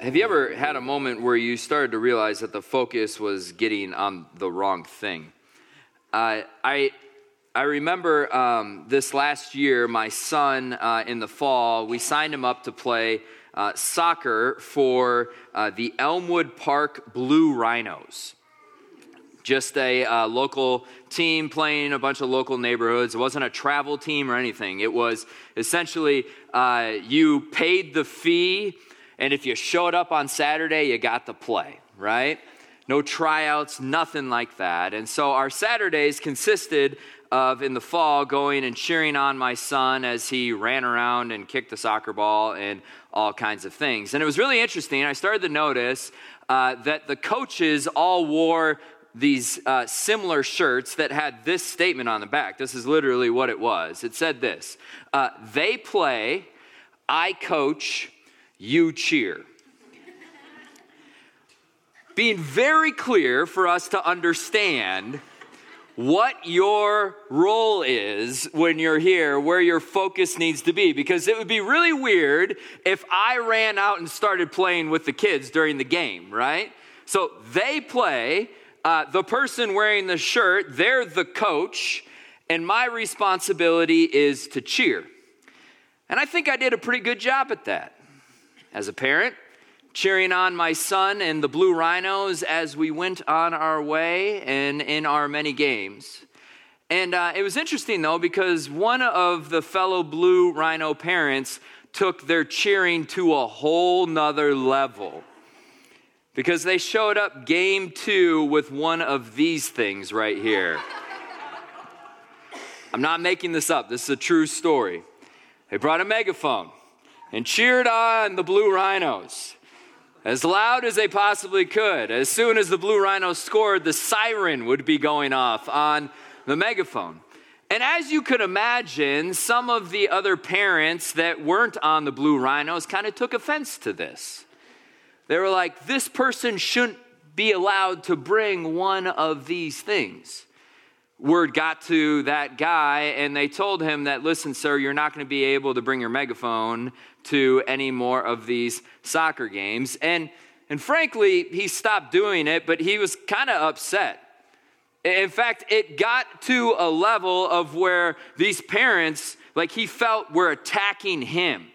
Have you ever had a moment where you started to realize that the focus was getting on the wrong thing? Uh, I I remember um, this last year, my son uh, in the fall, we signed him up to play uh, soccer for uh, the Elmwood Park Blue Rhinos. Just a uh, local team playing in a bunch of local neighborhoods. It wasn't a travel team or anything. It was essentially uh, you paid the fee, and if you showed up on Saturday, you got to play, right? no tryouts, nothing like that. And so our Saturdays consisted of, in the fall, going and cheering on my son as he ran around and kicked the soccer ball and all kinds of things. And it was really interesting. I started to notice uh, that the coaches all wore these uh, similar shirts that had this statement on the back. This is literally what it was. It said this uh, They play, I coach, you cheer being very clear for us to understand what your role is when you're here, where your focus needs to be. Because it would be really weird if I ran out and started playing with the kids during the game, right? So they play, uh, the person wearing the shirt, they're the coach, and my responsibility is to cheer. And I think I did a pretty good job at that. As a parent, cheering on my son and the Blue Rhinos as we went on our way and in our many games. And uh, it was interesting though, because one of the fellow Blue Rhino parents took their cheering to a whole nother level. Because they showed up game two with one of these things right here. I'm not making this up, this is a true story. They brought a megaphone and cheered on the Blue Rhinos as loud as they possibly could. As soon as the Blue Rhino scored, the siren would be going off on the megaphone. And as you could imagine, some of the other parents that weren't on the Blue Rhinos kind of took offense to this. They were like, this person shouldn't be allowed to bring one of these things. Word got to that guy, and they told him that, listen, sir, you're not going to be able to bring your megaphone to any more of these soccer games. And, and frankly, he stopped doing it, but he was kind of upset. In fact, it got to a level of where these parents, like he felt, were attacking him.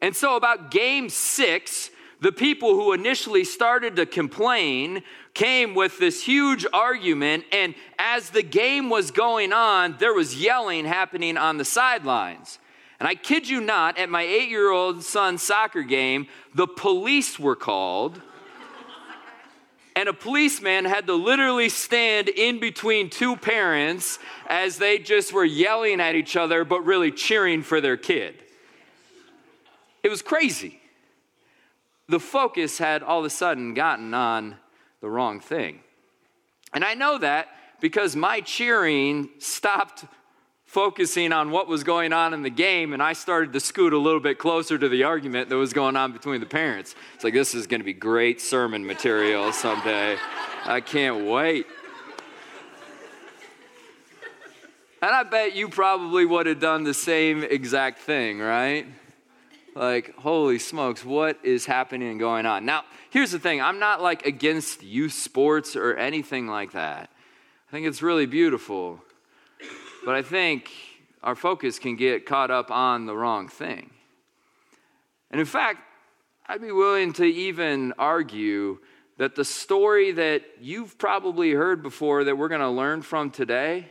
And so, about game six, the people who initially started to complain came with this huge argument. And as the game was going on, there was yelling happening on the sidelines. And I kid you not, at my eight year old son's soccer game, the police were called. And a policeman had to literally stand in between two parents as they just were yelling at each other, but really cheering for their kid. It was crazy. The focus had all of a sudden gotten on the wrong thing. And I know that because my cheering stopped focusing on what was going on in the game, and I started to scoot a little bit closer to the argument that was going on between the parents. It's like, this is going to be great sermon material someday. I can't wait. And I bet you probably would have done the same exact thing, right? Like, holy smokes, what is happening and going on? Now, here's the thing I'm not like against youth sports or anything like that. I think it's really beautiful. But I think our focus can get caught up on the wrong thing. And in fact, I'd be willing to even argue that the story that you've probably heard before that we're going to learn from today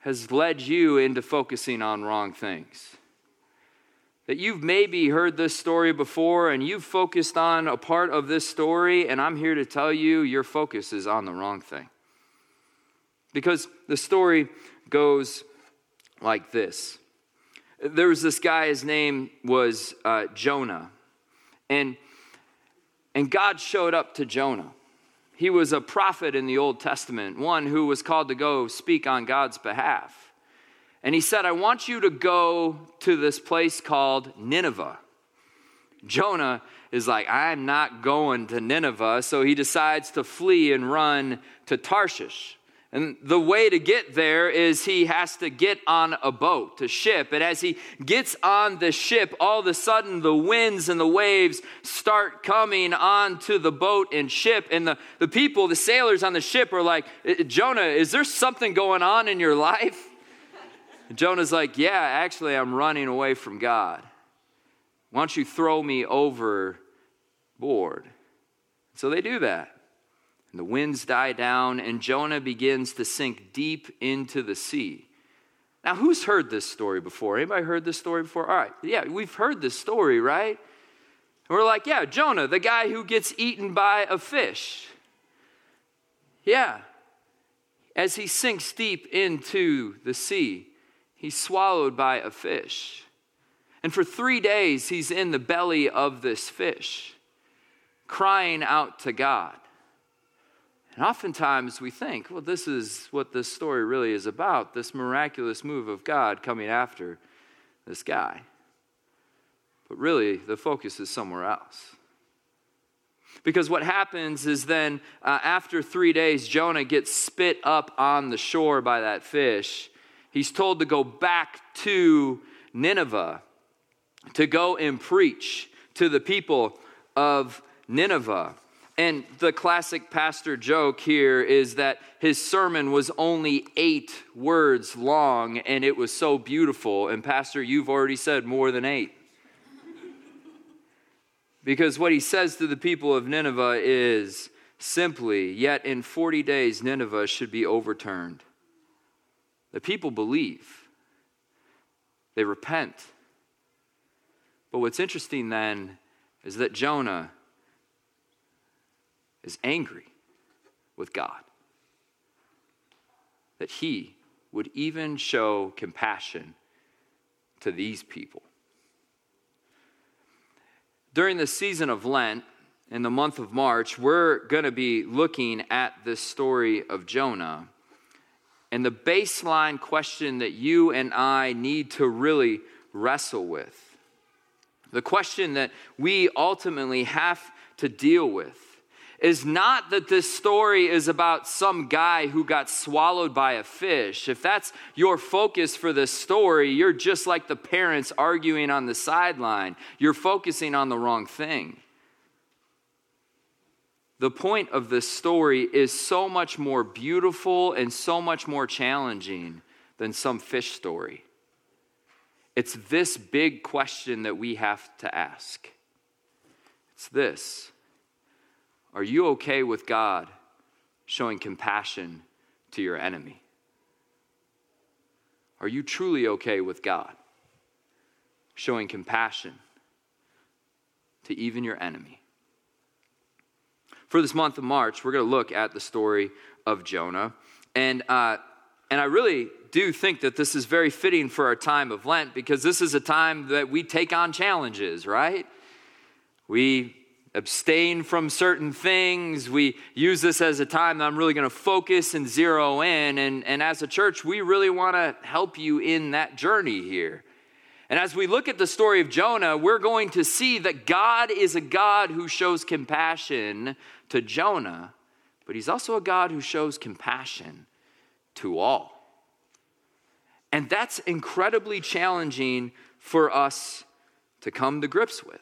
has led you into focusing on wrong things. That you've maybe heard this story before and you've focused on a part of this story, and I'm here to tell you your focus is on the wrong thing. Because the story goes like this there was this guy his name was uh, jonah and and god showed up to jonah he was a prophet in the Old Testament, one who was called to go speak on God's behalf. And he said, I want you to go to this place called Nineveh. Jonah is like, I'm not going to Nineveh. So he decides to flee and run to Tarshish. And the way to get there is he has to get on a boat, a ship. And as he gets on the ship, all of a sudden the winds and the waves start coming onto the boat and ship. And the, the people, the sailors on the ship are like, eh, Jonah, is there something going on in your life? And Jonah's like, Yeah, actually, I'm running away from God. Why don't you throw me overboard? So they do that. And the winds die down, and Jonah begins to sink deep into the sea. Now, who's heard this story before? Anybody heard this story before? All right, yeah, we've heard this story, right? And we're like, yeah, Jonah, the guy who gets eaten by a fish. Yeah. As he sinks deep into the sea, he's swallowed by a fish. And for three days, he's in the belly of this fish, crying out to God. And oftentimes we think, well, this is what this story really is about this miraculous move of God coming after this guy. But really, the focus is somewhere else. Because what happens is then, uh, after three days, Jonah gets spit up on the shore by that fish. He's told to go back to Nineveh to go and preach to the people of Nineveh. And the classic pastor joke here is that his sermon was only eight words long and it was so beautiful. And, Pastor, you've already said more than eight. because what he says to the people of Nineveh is simply, Yet in 40 days, Nineveh should be overturned. The people believe, they repent. But what's interesting then is that Jonah is angry with God. That he would even show compassion to these people. During the season of Lent, in the month of March, we're going to be looking at this story of Jonah. And the baseline question that you and I need to really wrestle with, the question that we ultimately have to deal with, is not that this story is about some guy who got swallowed by a fish. If that's your focus for this story, you're just like the parents arguing on the sideline. You're focusing on the wrong thing. The point of this story is so much more beautiful and so much more challenging than some fish story. It's this big question that we have to ask. It's this are you okay with God showing compassion to your enemy? Are you truly okay with God showing compassion to even your enemy? For this month of March, we're going to look at the story of Jonah. And, uh, and I really do think that this is very fitting for our time of Lent because this is a time that we take on challenges, right? We abstain from certain things. We use this as a time that I'm really going to focus and zero in. And, and as a church, we really want to help you in that journey here. And as we look at the story of Jonah, we're going to see that God is a God who shows compassion to Jonah, but he's also a God who shows compassion to all. And that's incredibly challenging for us to come to grips with.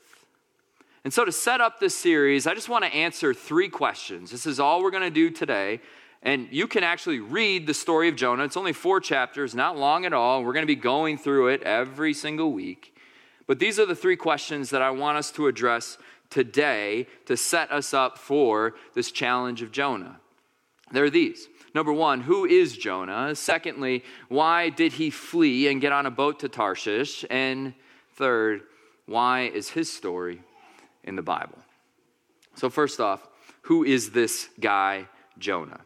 And so, to set up this series, I just want to answer three questions. This is all we're going to do today. And you can actually read the story of Jonah. It's only four chapters, not long at all. We're going to be going through it every single week. But these are the three questions that I want us to address today to set us up for this challenge of Jonah. There are these. Number one, who is Jonah? Secondly, why did he flee and get on a boat to Tarshish? And third, why is his story in the Bible. So, first off, who is this guy, Jonah?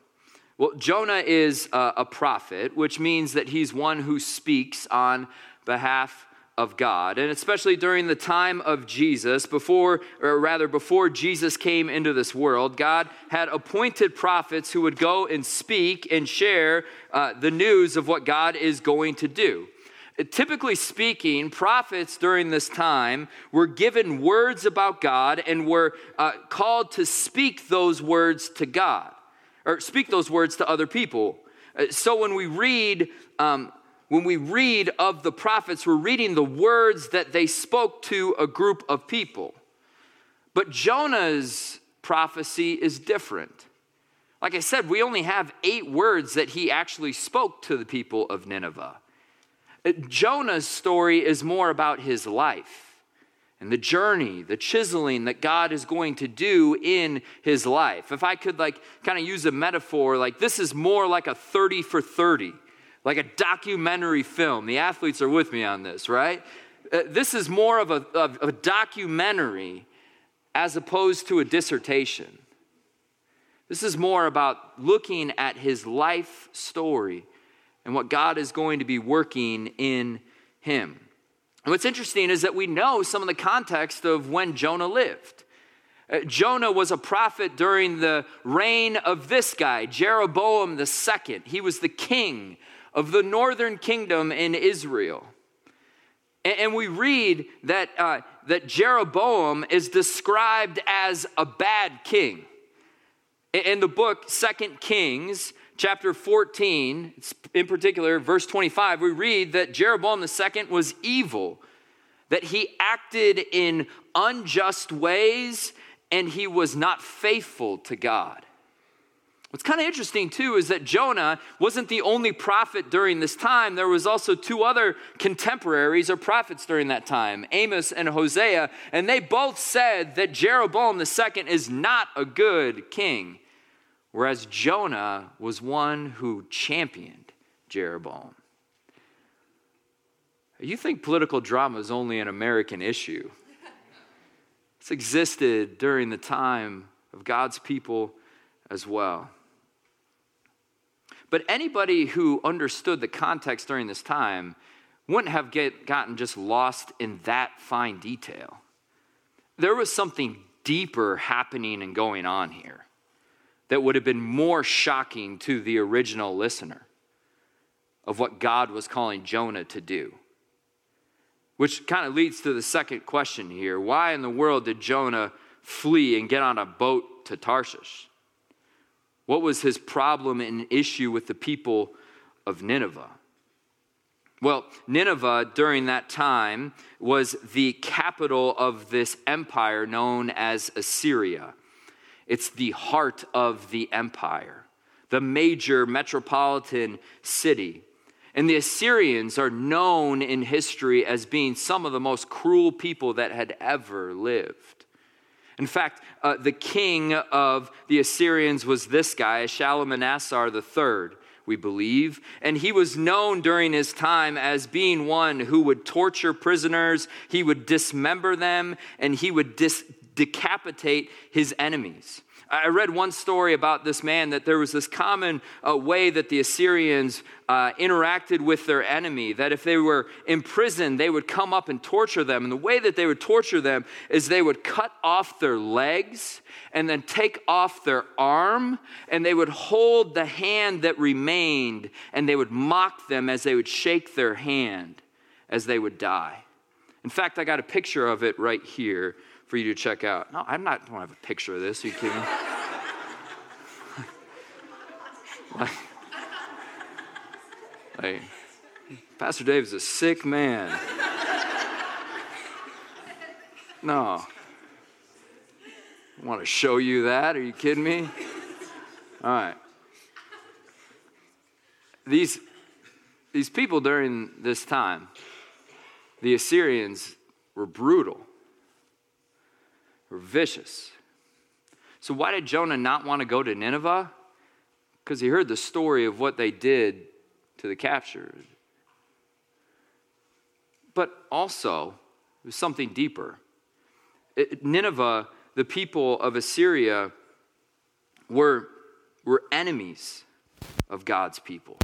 Well, Jonah is a, a prophet, which means that he's one who speaks on behalf of God, and especially during the time of Jesus, before, or rather, before Jesus came into this world, God had appointed prophets who would go and speak and share uh, the news of what God is going to do. Typically speaking, prophets during this time were given words about God and were uh, called to speak those words to God, or speak those words to other people. Uh, so when we read um, when we read of the prophets, we're reading the words that they spoke to a group of people. But Jonah's prophecy is different. Like I said, we only have eight words that he actually spoke to the people of Nineveh. Uh, Jonah's story is more about his life and the journey, the chiseling that God is going to do in his life. If I could like kind of use a metaphor, like this is more like a 30 for 30 like a documentary film. The athletes are with me on this, right? Uh, this is more of a, of a documentary as opposed to a dissertation. This is more about looking at his life story and what God is going to be working in him. And what's interesting is that we know some of the context of when Jonah lived. Uh, Jonah was a prophet during the reign of this guy, Jeroboam second. He was the king of the northern kingdom in Israel. And we read that, uh, that Jeroboam is described as a bad king. In the book Second Kings, chapter 14, in particular, verse 25, we read that Jeroboam II was evil, that he acted in unjust ways, and he was not faithful to God. What's kind of interesting too is that Jonah wasn't the only prophet during this time. There was also two other contemporaries or prophets during that time, Amos and Hosea, and they both said that Jeroboam II is not a good king, whereas Jonah was one who championed Jeroboam. You think political drama is only an American issue? It's existed during the time of God's people as well. But anybody who understood the context during this time wouldn't have get, gotten just lost in that fine detail. There was something deeper happening and going on here that would have been more shocking to the original listener of what God was calling Jonah to do. Which kind of leads to the second question here. Why in the world did Jonah flee and get on a boat to Tarshish? What was his problem and issue with the people of Nineveh? Well, Nineveh during that time was the capital of this empire known as Assyria. It's the heart of the empire, the major metropolitan city. And the Assyrians are known in history as being some of the most cruel people that had ever lived. In fact, uh, the king of the Assyrians was this guy, Shalmaneser III, we believe. And he was known during his time as being one who would torture prisoners, he would dismember them, and he would dis- decapitate his enemies. I read one story about this man that there was this common uh, way that the Assyrians uh, interacted with their enemy, that if they were imprisoned, they would come up and torture them. And the way that they would torture them is they would cut off their legs and then take off their arm, and they would hold the hand that remained, and they would mock them as they would shake their hand as they would die. In fact, I got a picture of it right here for you to check out. No, I'm not, I don't have a picture of this. Are you kidding me? like, like, Pastor Dave is a sick man. No. I want to show you that. Are you kidding me? All right. These, these people during this time, the Assyrians were brutal were vicious. So, why did Jonah not want to go to Nineveh? Because he heard the story of what they did to the captured. But also, it was something deeper. Nineveh, the people of Assyria, were, were enemies of God's people.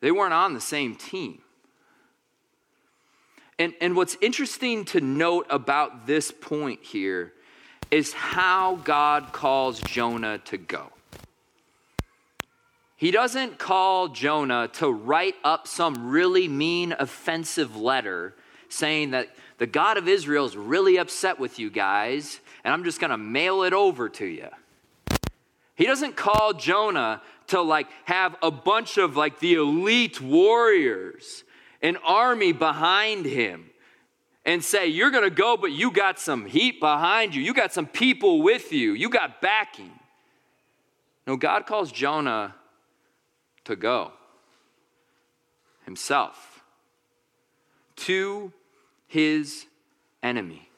They weren't on the same team. And, and what's interesting to note about this point here is how God calls Jonah to go. He doesn't call Jonah to write up some really mean, offensive letter saying that the God of Israel is really upset with you guys, and I'm just going to mail it over to you. He doesn't call Jonah to like have a bunch of like the elite warriors, an army behind him, and say, You're going to go, but you got some heat behind you. You got some people with you. You got backing. No, God calls Jonah to go himself to his enemy.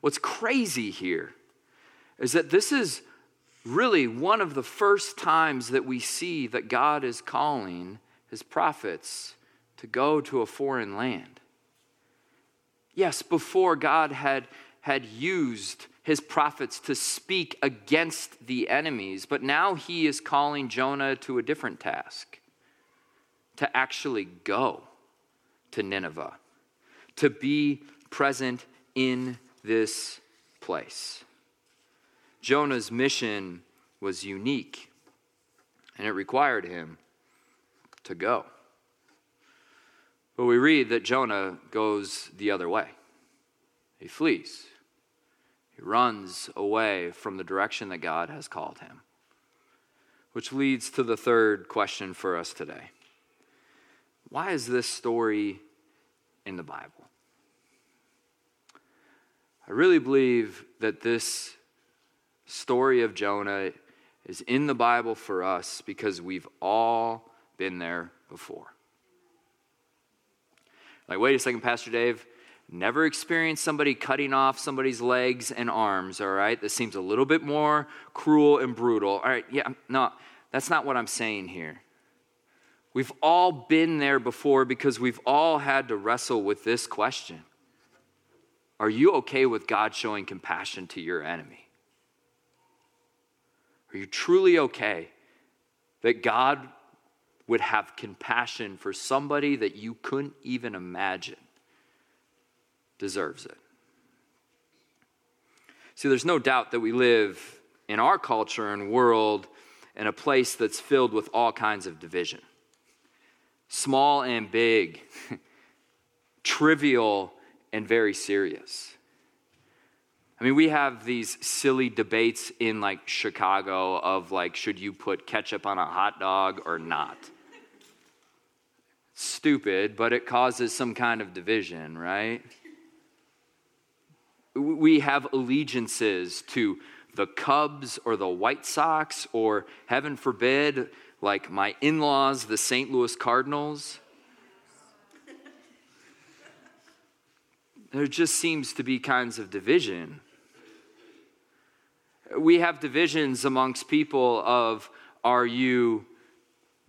What's crazy here is that this is really one of the first times that we see that God is calling his prophets to go to a foreign land. Yes, before God had, had used his prophets to speak against the enemies, but now he is calling Jonah to a different task to actually go to Nineveh, to be present in this place. Jonah's mission was unique, and it required him to go. But we read that Jonah goes the other way. He flees. He runs away from the direction that God has called him. Which leads to the third question for us today Why is this story in the Bible? I really believe that this story of Jonah is in the Bible for us because we've all been there before. Like, wait a second, Pastor Dave. Never experienced somebody cutting off somebody's legs and arms, all right? This seems a little bit more cruel and brutal. All right, yeah, no, that's not what I'm saying here. We've all been there before because we've all had to wrestle with this question Are you okay with God showing compassion to your enemy? Are you truly okay that God would have compassion for somebody that you couldn't even imagine deserves it? See, there's no doubt that we live in our culture and world in a place that's filled with all kinds of division small and big, trivial and very serious. I mean, we have these silly debates in like Chicago of like, should you put ketchup on a hot dog or not? Stupid, but it causes some kind of division, right? We have allegiances to the Cubs or the White Sox, or heaven forbid, like my in laws, the St. Louis Cardinals. There just seems to be kinds of division we have divisions amongst people of are you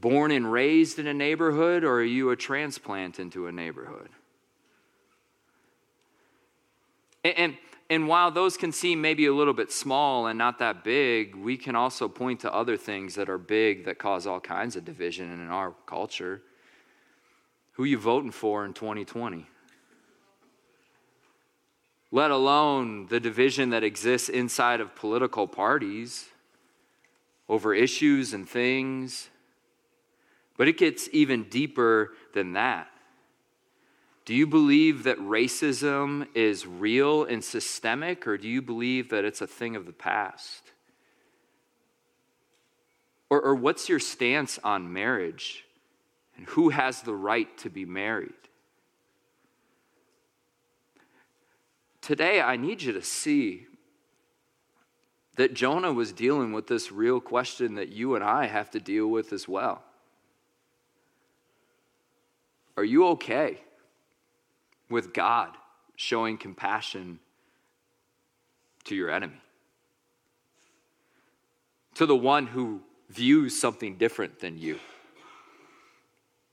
born and raised in a neighborhood or are you a transplant into a neighborhood? And, and, and, while those can seem maybe a little bit small and not that big, we can also point to other things that are big that cause all kinds of division in our culture. Who are you voting for in 2020? let alone the division that exists inside of political parties over issues and things. But it gets even deeper than that. Do you believe that racism is real and systemic, or do you believe that it's a thing of the past? Or, or what's your stance on marriage and who has the right to be married? Today, I need you to see that Jonah was dealing with this real question that you and I have to deal with as well. Are you okay with God showing compassion to your enemy? To the one who views something different than you?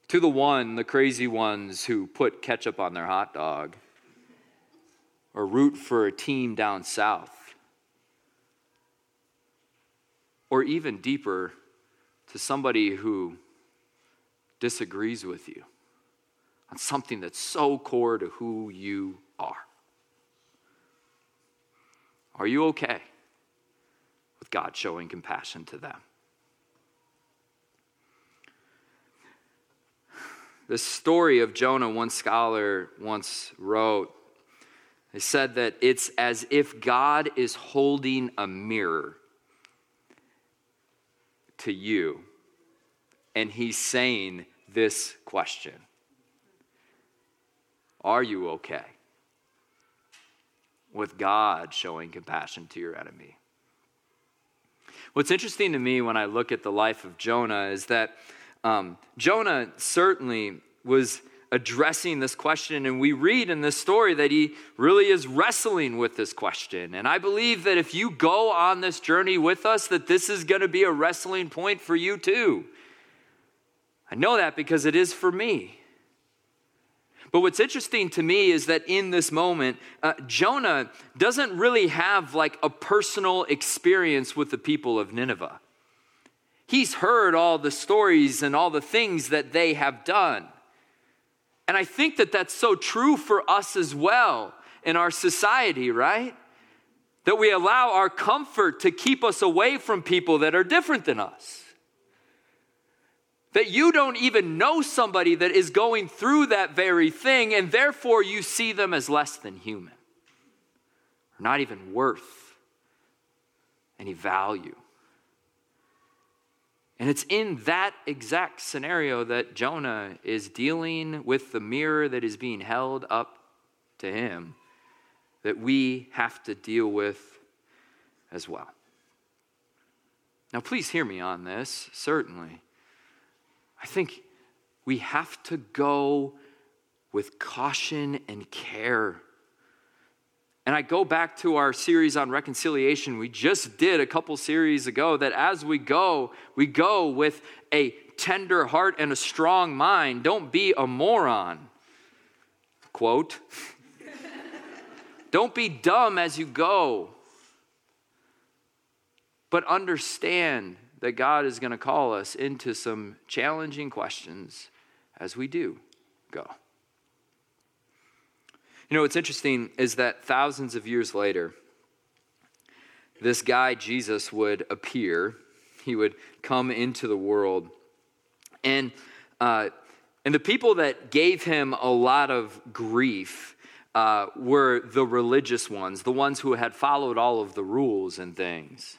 To the one, the crazy ones who put ketchup on their hot dog? or root for a team down south. Or even deeper, to somebody who disagrees with you on something that's so core to who you are. Are you okay with God showing compassion to them? The story of Jonah, one scholar once wrote, they said that it's as if God is holding a mirror to you, and he's saying this question Are you okay with God showing compassion to your enemy? What's interesting to me when I look at the life of Jonah is that um, Jonah certainly was addressing this question, and we read in this story that he really is wrestling with this question. And I believe that if you go on this journey with us, that this is going to be a wrestling point for you too. I know that because it is for me. But what's interesting to me is that in this moment, uh, Jonah doesn't really have like a personal experience with the people of Nineveh. He's heard all the stories and all the things that they have done. And I think that that's so true for us as well in our society, right? That we allow our comfort to keep us away from people that are different than us. That you don't even know somebody that is going through that very thing, and therefore you see them as less than human, or not even worth any value. And it's in that exact scenario that Jonah is dealing with the mirror that is being held up to him that we have to deal with as well. Now, please hear me on this, certainly. I think we have to go with caution and care and I go back to our series on reconciliation we just did a couple series ago that as we go, we go with a tender heart and a strong mind. Don't be a moron. Quote. Don't be dumb as you go. But understand that God is going to call us into some challenging questions as we do go. You know, what's interesting is that thousands of years later, this guy, Jesus, would appear. He would come into the world. And, uh, and the people that gave him a lot of grief uh, were the religious ones, the ones who had followed all of the rules and things.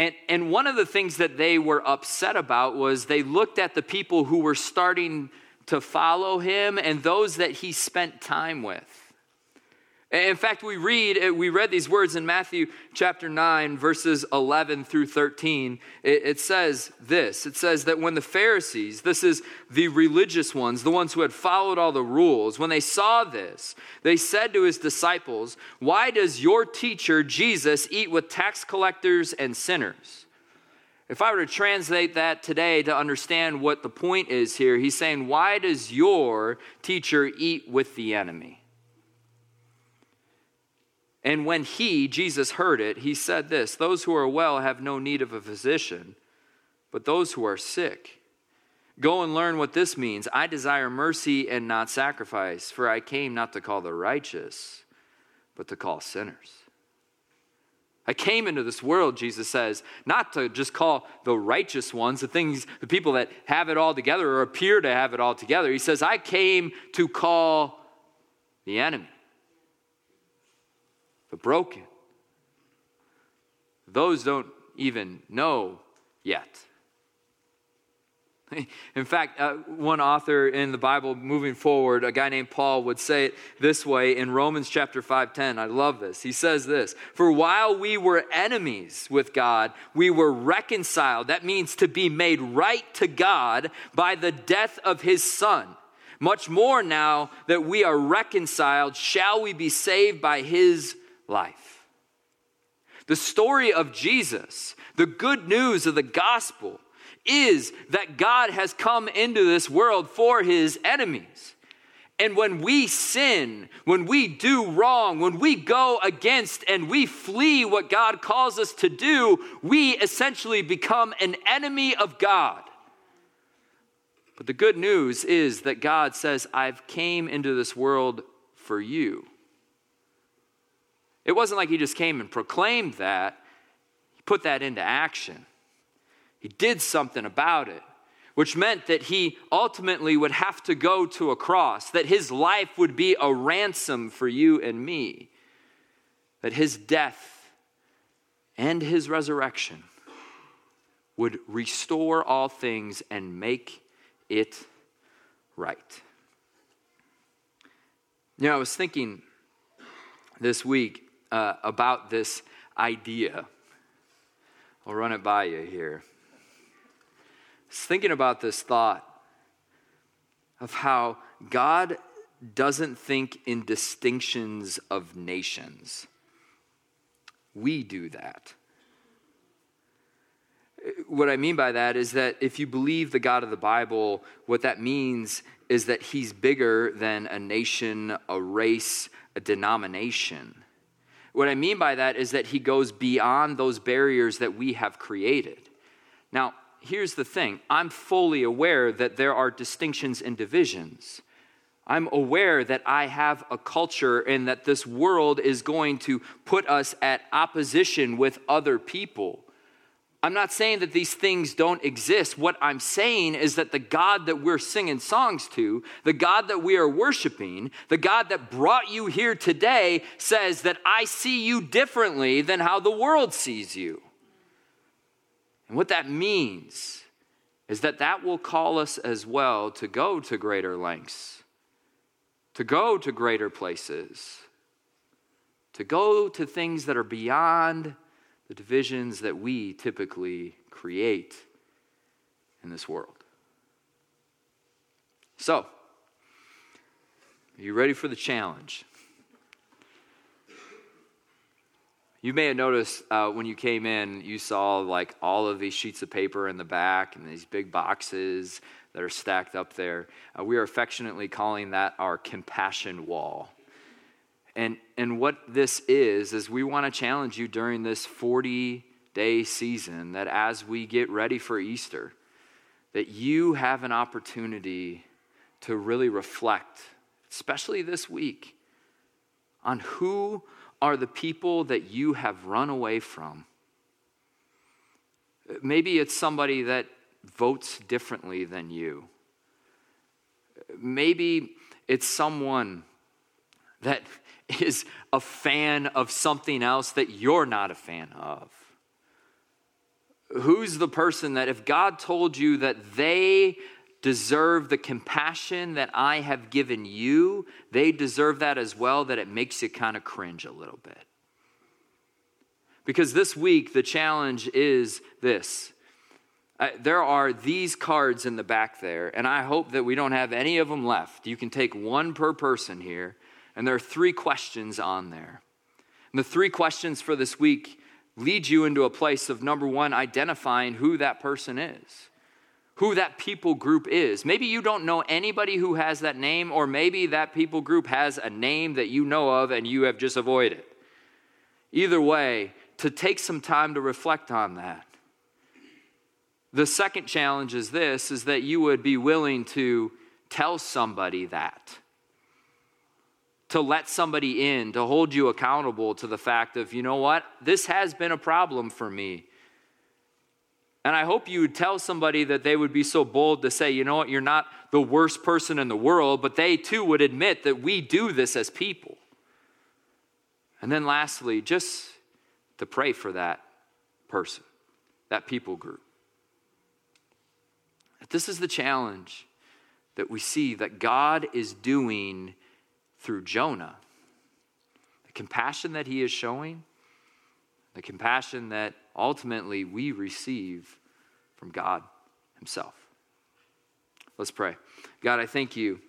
And, and one of the things that they were upset about was they looked at the people who were starting to follow him and those that he spent time with. In fact, we read uh, we read these words in Matthew chapter 9 verses 11 through 13. It, it, says this. It says that when the Pharisees, this is the religious ones, the ones who had followed all the rules, when they saw this, they said to his disciples, "Why does your teacher Jesus eat with tax collectors and sinners?" If I were to translate that today to understand what the point is here, he's saying, Why does your teacher eat with the enemy? And when he, Jesus, heard it, he said this Those who are well have no need of a physician, but those who are sick. Go and learn what this means. I desire mercy and not sacrifice, for I came not to call the righteous, but to call sinners. I came into this world, Jesus says, not to just call the righteous ones, the things, the people that have it all together or appear to have it all together. He says, I came to call the enemy, the broken. Those don't even know yet. In fact, uh, one author in the Bible moving forward, a guy named Paul, would say it this way in Romans chapter 5:10. I love this. He says this, "For while we were enemies with God, we were reconciled. That means to be made right to God by the death of his son. Much more now that we are reconciled, shall we be saved by his life." The story of Jesus, the good news of the gospel, is that God has come into this world for his enemies. And when we sin, when we do wrong, when we go against and we flee what God calls us to do, we essentially become an enemy of God. But the good news is that God says, I've came into this world for you. It wasn't like he just came and proclaimed that, he put that into action. He did something about it, which meant that he ultimately would have to go to a cross, that his life would be a ransom for you and me, that his death and his resurrection would restore all things and make it right. You know, I was thinking this week uh, about this idea. I'll run it by you here. Thinking about this thought of how God doesn't think in distinctions of nations. We do that. What I mean by that is that if you believe the God of the Bible, what that means is that he's bigger than a nation, a race, a denomination. What I mean by that is that he goes beyond those barriers that we have created. Now, here's the thing I'm fully aware that there are distinctions and divisions. I'm aware that I have a culture and that this world is going to put us at opposition with other people. I'm not saying that these things don't exist. What I'm saying is that the God that we're singing songs to, the God that we are worshiping, the God that brought you here today says that I see you differently than how the world sees you. And what that means is that that will call us as well to go to greater lengths, to go to greater places, to go to things that are beyond the divisions that we typically create in this world. So, are you ready for the challenge? You may have noticed uh, when you came in, you saw like all of these sheets of paper in the back and these big boxes that are stacked up there. Uh, we are affectionately calling that our compassion wall. And, and what this is, is we want to challenge you during this 40 day season that as we get ready for Easter, that you have an opportunity to really reflect, especially this week, on who are the people that you have run away from. Maybe it's somebody that votes differently than you. Maybe it's someone that is a fan of something else that you're not a fan of? Who's the person that, if God told you that they deserve the compassion that I have given you, they deserve that as well, that it makes you kind of cringe a little bit? Because this week, the challenge is this. Uh, there are these cards in the back there, and I hope that we don't have any of them left. You can take one per person here. And there are three questions on there. And the three questions for this week lead you into a place of number one, identifying who that person is, who that people group is. Maybe you don't know anybody who has that name, or maybe that people group has a name that you know of and you have just avoided. Either way, to take some time to reflect on that. The second challenge is this is that you would be willing to tell somebody that to let somebody in, to hold you accountable to the fact of, you know what, this has been a problem for me. And I hope you would tell somebody that they would be so bold to say, you know what, you're not the worst person in the world, but they too would admit that we do this as people. And then lastly, just to pray for that person, that people group. This is the challenge that we see that God is doing through Jonah. The compassion that he is showing, the compassion that ultimately we receive from God Himself. Let's pray. God, I thank you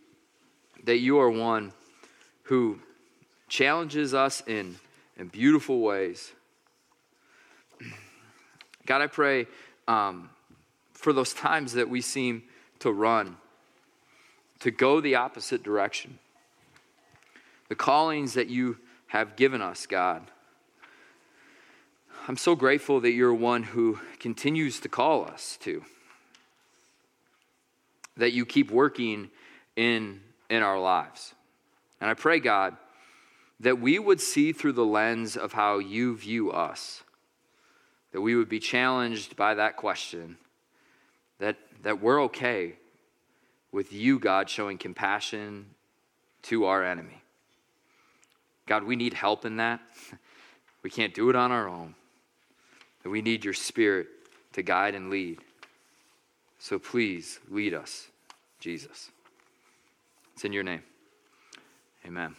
that you are one who challenges us in, in beautiful ways. God, I pray um, for those times that we seem to run, to go the opposite direction the callings that you have given us, God. I'm so grateful that you're one who continues to call us to. that you keep working in, in our lives. And I pray, God, that we would see through the lens of how you view us, that we would be challenged by that question, that, that we're okay with you, God, showing compassion to our enemy. God, we need help in that. We can't do it on our own. We need your spirit to guide and lead. So please lead us, Jesus. It's in your name. Amen.